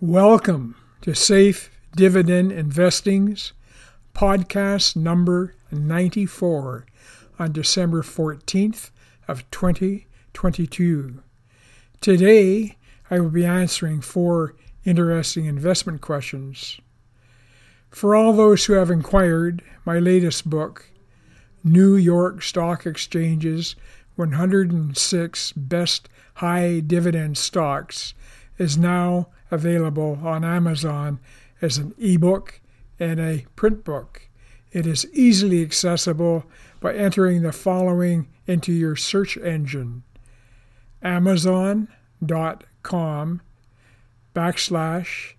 Welcome to Safe Dividend Investing's podcast number 94 on December 14th of 2022. Today, I will be answering four interesting investment questions. For all those who have inquired, my latest book, New York Stock Exchange's 106 Best High Dividend Stocks, is now available on Amazon as an ebook and a print book. It is easily accessible by entering the following into your search engine amazon.com backslash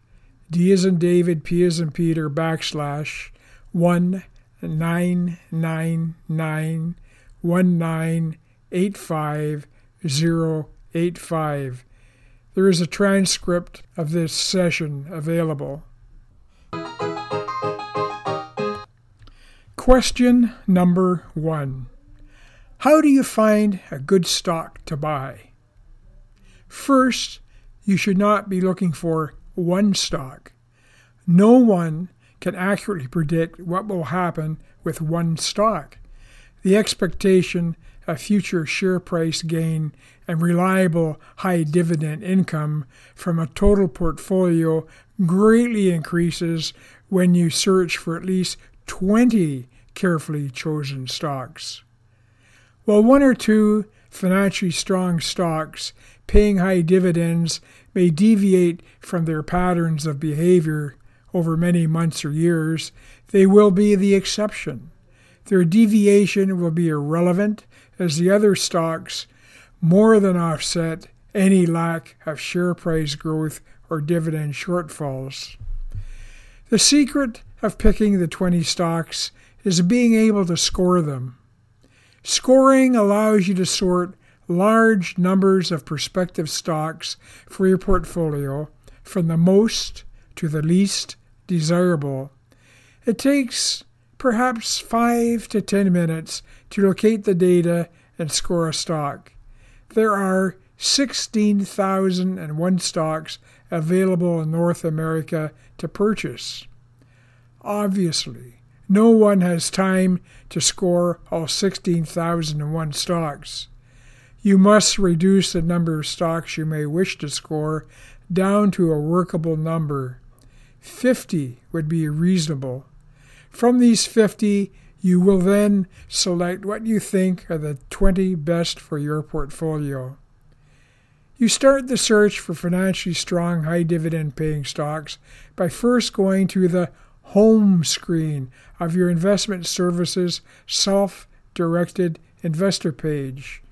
D as in David, P as in Peter, backslash one nine nine nine one nine eight five zero eight five. There is a transcript of this session available. Question number one How do you find a good stock to buy? First, you should not be looking for one stock. No one can accurately predict what will happen with one stock. The expectation of future share price gain and reliable high dividend income from a total portfolio greatly increases when you search for at least 20 carefully chosen stocks. While one or two financially strong stocks paying high dividends may deviate from their patterns of behavior over many months or years, they will be the exception. Their deviation will be irrelevant as the other stocks more than offset any lack of share price growth or dividend shortfalls. The secret of picking the 20 stocks is being able to score them. Scoring allows you to sort large numbers of prospective stocks for your portfolio from the most to the least desirable. It takes perhaps 5 to 10 minutes to locate the data and score a stock. There are 16,001 stocks available in North America to purchase. Obviously, no one has time to score all 16,001 stocks you must reduce the number of stocks you may wish to score down to a workable number. 50 would be reasonable. From these 50, you will then select what you think are the 20 best for your portfolio. You start the search for financially strong, high dividend paying stocks by first going to the home screen of your investment services self directed investor page.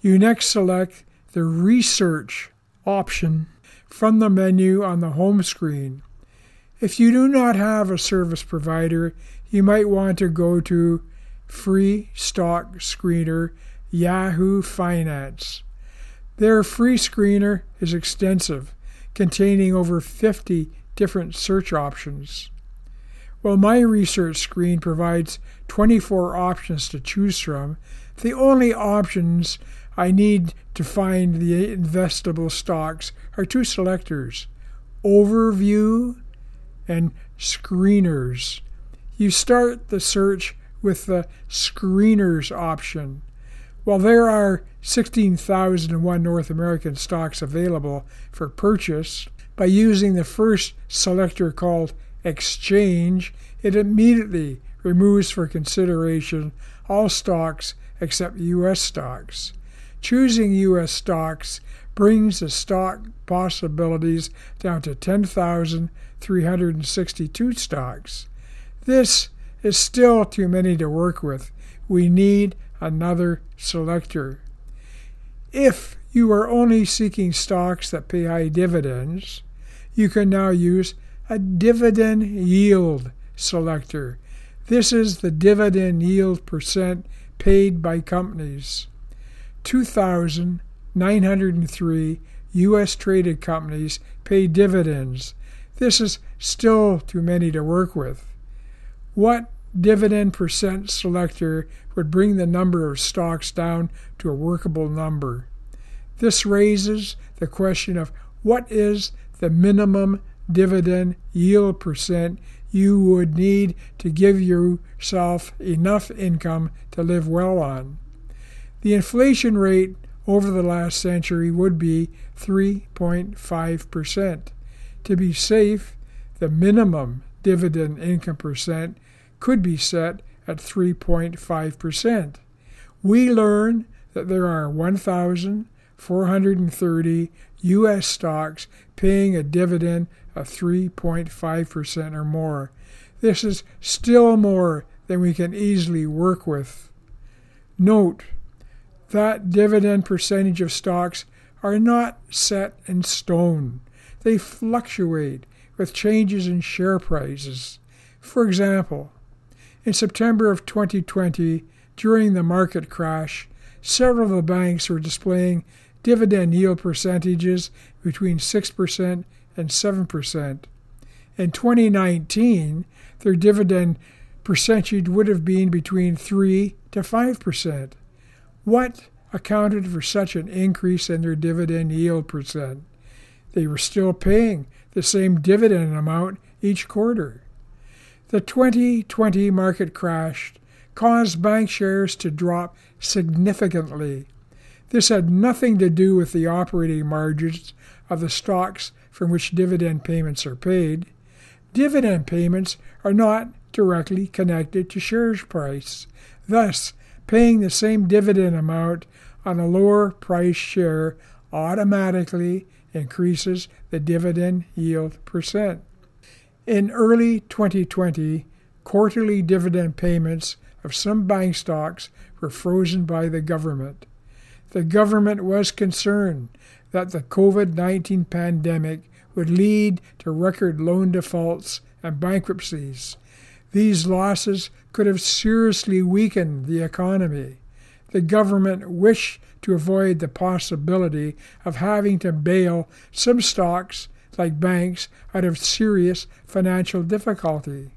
You next select the Research option from the menu on the home screen. If you do not have a service provider, you might want to go to Free Stock Screener Yahoo Finance. Their free screener is extensive, containing over 50 different search options. While my research screen provides 24 options to choose from, the only options I need to find the investable stocks are two selectors Overview and Screeners. You start the search with the Screeners option. While there are 16,001 North American stocks available for purchase, by using the first selector called Exchange, it immediately removes for consideration all stocks except U.S. stocks. Choosing U.S. stocks brings the stock possibilities down to 10,362 stocks. This is still too many to work with. We need another selector. If you are only seeking stocks that pay high dividends, you can now use a dividend yield selector. This is the dividend yield percent paid by companies. 2,903 U.S. traded companies pay dividends. This is still too many to work with. What dividend percent selector would bring the number of stocks down to a workable number? This raises the question of what is the minimum dividend yield percent you would need to give yourself enough income to live well on. The inflation rate over the last century would be 3.5%. To be safe, the minimum dividend income percent could be set at 3.5%. We learn that there are 1,430 U.S. stocks paying a dividend of 3.5% or more. This is still more than we can easily work with. Note that dividend percentage of stocks are not set in stone. They fluctuate with changes in share prices. For example, in September of 2020, during the market crash, several of the banks were displaying dividend yield percentages between 6% and 7%. In 2019, their dividend percentage would have been between 3 to 5%. What accounted for such an increase in their dividend yield percent? They were still paying the same dividend amount each quarter. The 2020 market crash caused bank shares to drop significantly. This had nothing to do with the operating margins of the stocks from which dividend payments are paid. Dividend payments are not directly connected to shares price. Thus, paying the same dividend amount on a lower price share automatically increases the dividend yield percent. In early 2020, quarterly dividend payments of some bank stocks were frozen by the government. The government was concerned that the COVID 19 pandemic would lead to record loan defaults and bankruptcies. These losses could have seriously weakened the economy. The government wished to avoid the possibility of having to bail some stocks, like banks, out of serious financial difficulty.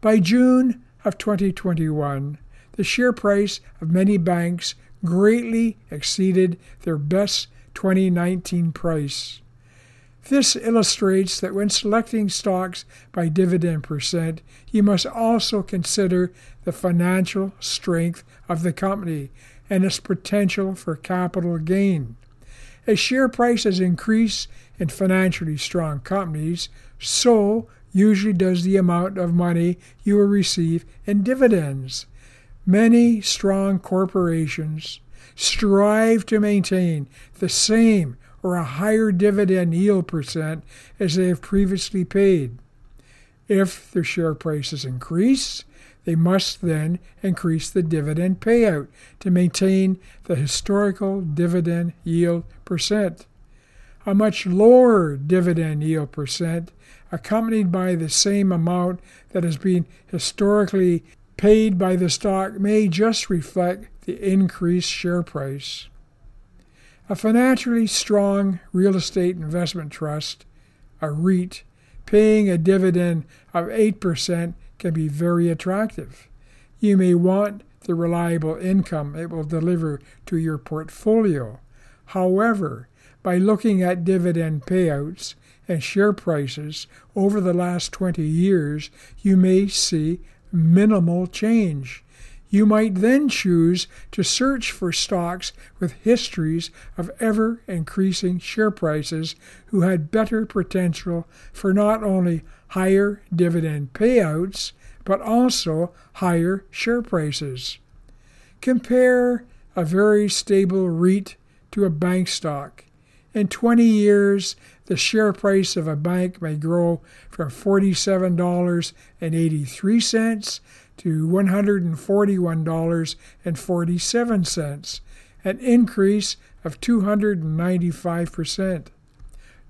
By June of 2021, the share price of many banks greatly exceeded their best 2019 price. This illustrates that when selecting stocks by dividend percent, you must also consider the financial strength of the company and its potential for capital gain. As share prices increase in financially strong companies, so usually does the amount of money you will receive in dividends. Many strong corporations strive to maintain the same or a higher dividend yield percent as they have previously paid. If their share prices increase, they must then increase the dividend payout to maintain the historical dividend yield percent. A much lower dividend yield percent, accompanied by the same amount that has been historically paid by the stock, may just reflect the increased share price. A financially strong real estate investment trust, a REIT, paying a dividend of 8% can be very attractive. You may want the reliable income it will deliver to your portfolio. However, by looking at dividend payouts and share prices over the last 20 years, you may see minimal change. You might then choose to search for stocks with histories of ever increasing share prices who had better potential for not only higher dividend payouts, but also higher share prices. Compare a very stable REIT to a bank stock. In 20 years, the share price of a bank may grow from $47.83 to $141.47, an increase of 295%.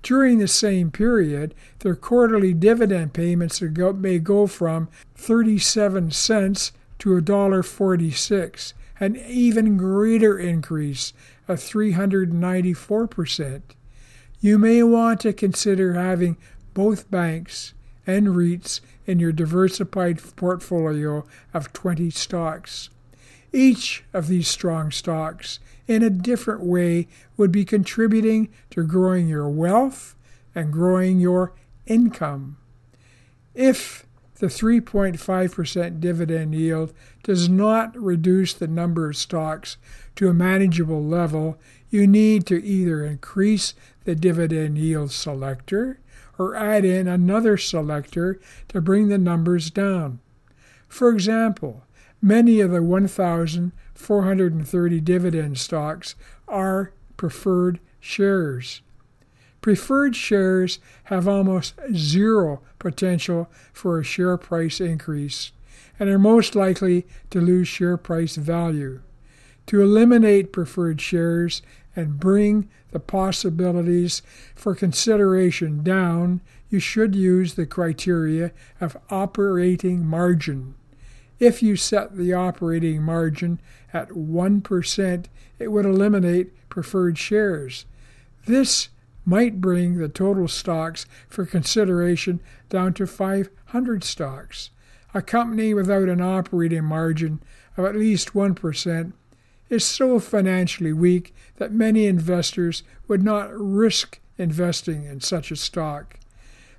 During the same period, their quarterly dividend payments may go from 37 cents to $1.46, an even greater increase of 394%. You may want to consider having both banks and REITs in your diversified portfolio of 20 stocks. Each of these strong stocks, in a different way, would be contributing to growing your wealth and growing your income. If the 3.5% dividend yield does not reduce the number of stocks to a manageable level, you need to either increase the dividend yield selector or add in another selector to bring the numbers down. For example, many of the 1,430 dividend stocks are preferred shares. Preferred shares have almost zero potential for a share price increase and are most likely to lose share price value. To eliminate preferred shares and bring the possibilities for consideration down, you should use the criteria of operating margin. If you set the operating margin at 1%, it would eliminate preferred shares. This might bring the total stocks for consideration down to 500 stocks. A company without an operating margin of at least 1% is so financially weak that many investors would not risk investing in such a stock.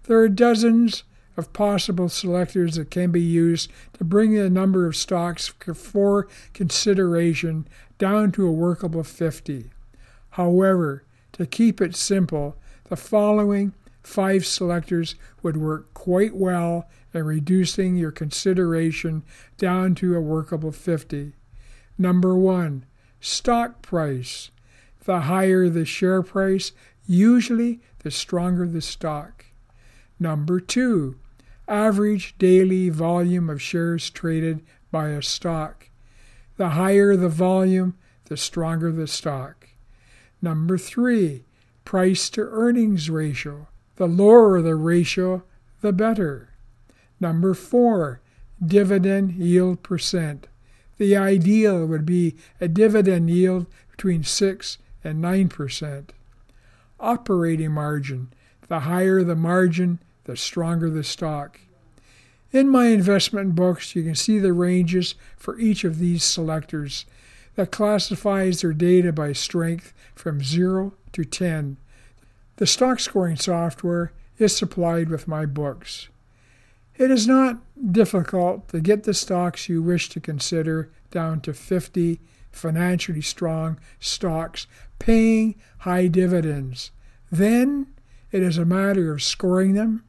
There are dozens of possible selectors that can be used to bring the number of stocks for consideration down to a workable 50. However, to keep it simple, the following five selectors would work quite well in reducing your consideration down to a workable 50. Number one, stock price. The higher the share price, usually the stronger the stock. Number two, average daily volume of shares traded by a stock. The higher the volume, the stronger the stock. Number three, price to earnings ratio. The lower the ratio, the better. Number four, dividend yield percent. The ideal would be a dividend yield between 6 and 9%. Operating margin. The higher the margin, the stronger the stock. In my investment books, you can see the ranges for each of these selectors that classifies their data by strength from 0 to 10. The stock scoring software is supplied with my books. It is not difficult to get the stocks you wish to consider down to 50 financially strong stocks paying high dividends. Then it is a matter of scoring them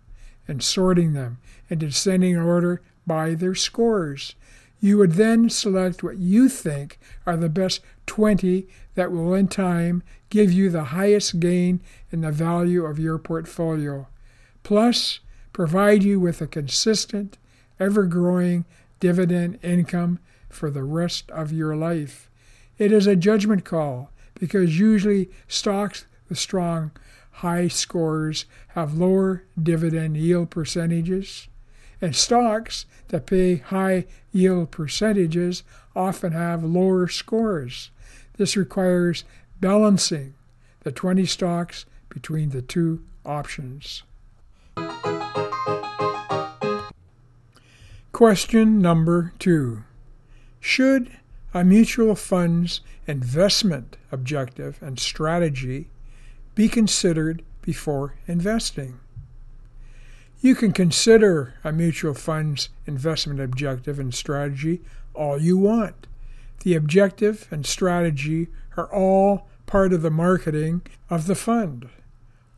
and sorting them in descending order by their scores. You would then select what you think are the best 20 that will in time give you the highest gain in the value of your portfolio. Plus, provide you with a consistent, ever growing dividend income for the rest of your life. It is a judgment call because usually stocks with strong high scores have lower dividend yield percentages, and stocks that pay high yield percentages often have lower scores. This requires balancing the 20 stocks between the two options. Question number two Should a mutual fund's investment objective and strategy be considered before investing? You can consider a mutual fund's investment objective and strategy all you want. The objective and strategy are all part of the marketing of the fund.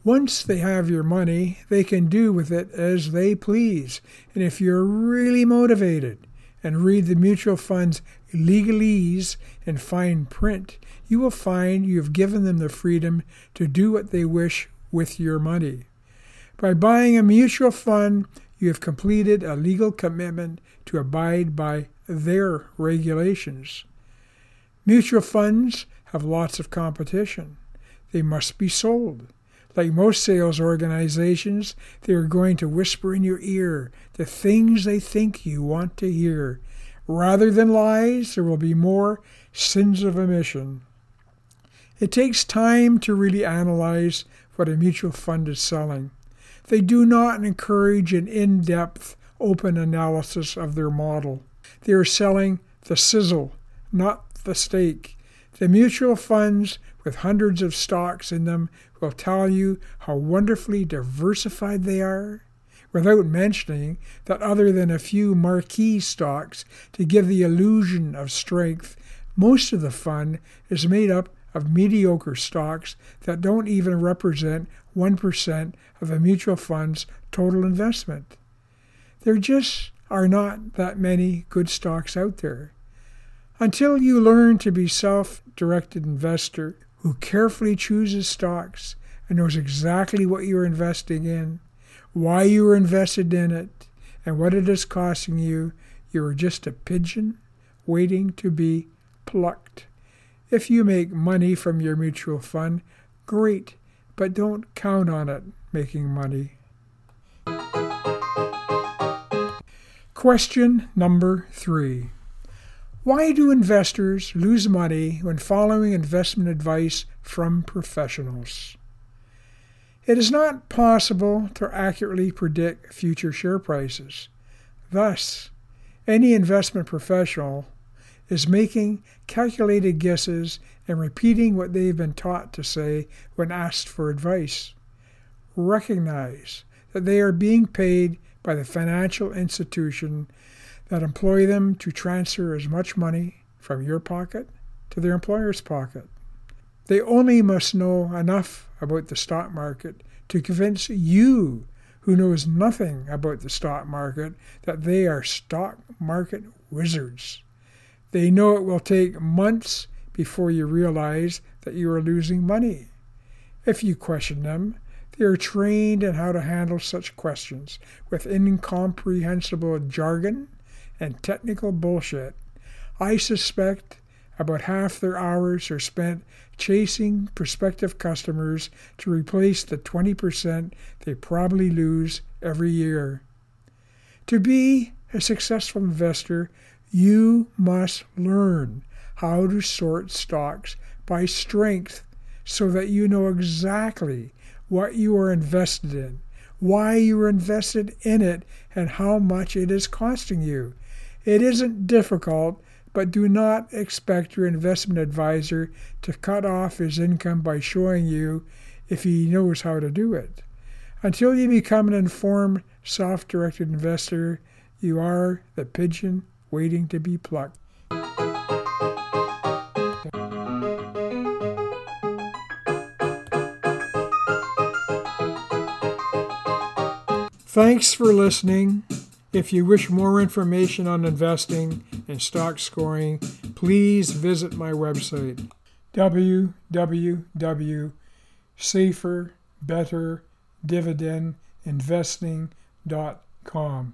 Once they have your money, they can do with it as they please. And if you're really motivated and read the mutual fund's legalese and fine print, you will find you have given them the freedom to do what they wish with your money. By buying a mutual fund, you have completed a legal commitment to abide by their regulations. Mutual funds have lots of competition. They must be sold. Like most sales organizations, they are going to whisper in your ear the things they think you want to hear. Rather than lies, there will be more sins of omission. It takes time to really analyze what a mutual fund is selling. They do not encourage an in depth, open analysis of their model. They are selling the sizzle, not the steak. The mutual funds with hundreds of stocks in them will tell you how wonderfully diversified they are, without mentioning that other than a few marquee stocks to give the illusion of strength, most of the fund is made up of mediocre stocks that don't even represent 1% of a mutual fund's total investment. There just are not that many good stocks out there. Until you learn to be self-directed investor who carefully chooses stocks and knows exactly what you're investing in, why you are invested in it, and what it is costing you, you are just a pigeon waiting to be plucked. If you make money from your mutual fund, great, but don't count on it making money. Question number three Why do investors lose money when following investment advice from professionals? It is not possible to accurately predict future share prices. Thus, any investment professional is making calculated guesses and repeating what they've been taught to say when asked for advice. Recognize that they are being paid by the financial institution that employ them to transfer as much money from your pocket to their employer's pocket. They only must know enough about the stock market to convince you, who knows nothing about the stock market, that they are stock market wizards. They know it will take months before you realize that you are losing money. If you question them, they are trained in how to handle such questions with incomprehensible jargon and technical bullshit. I suspect about half their hours are spent chasing prospective customers to replace the 20% they probably lose every year. To be a successful investor, you must learn how to sort stocks by strength so that you know exactly what you are invested in, why you are invested in it, and how much it is costing you. It isn't difficult but do not expect your investment advisor to cut off his income by showing you if he knows how to do it. Until you become an informed, self directed investor, you are the pigeon waiting to be plucked. Thanks for listening. If you wish more information on investing and stock scoring, please visit my website www.saferbetterdividendinvesting.com.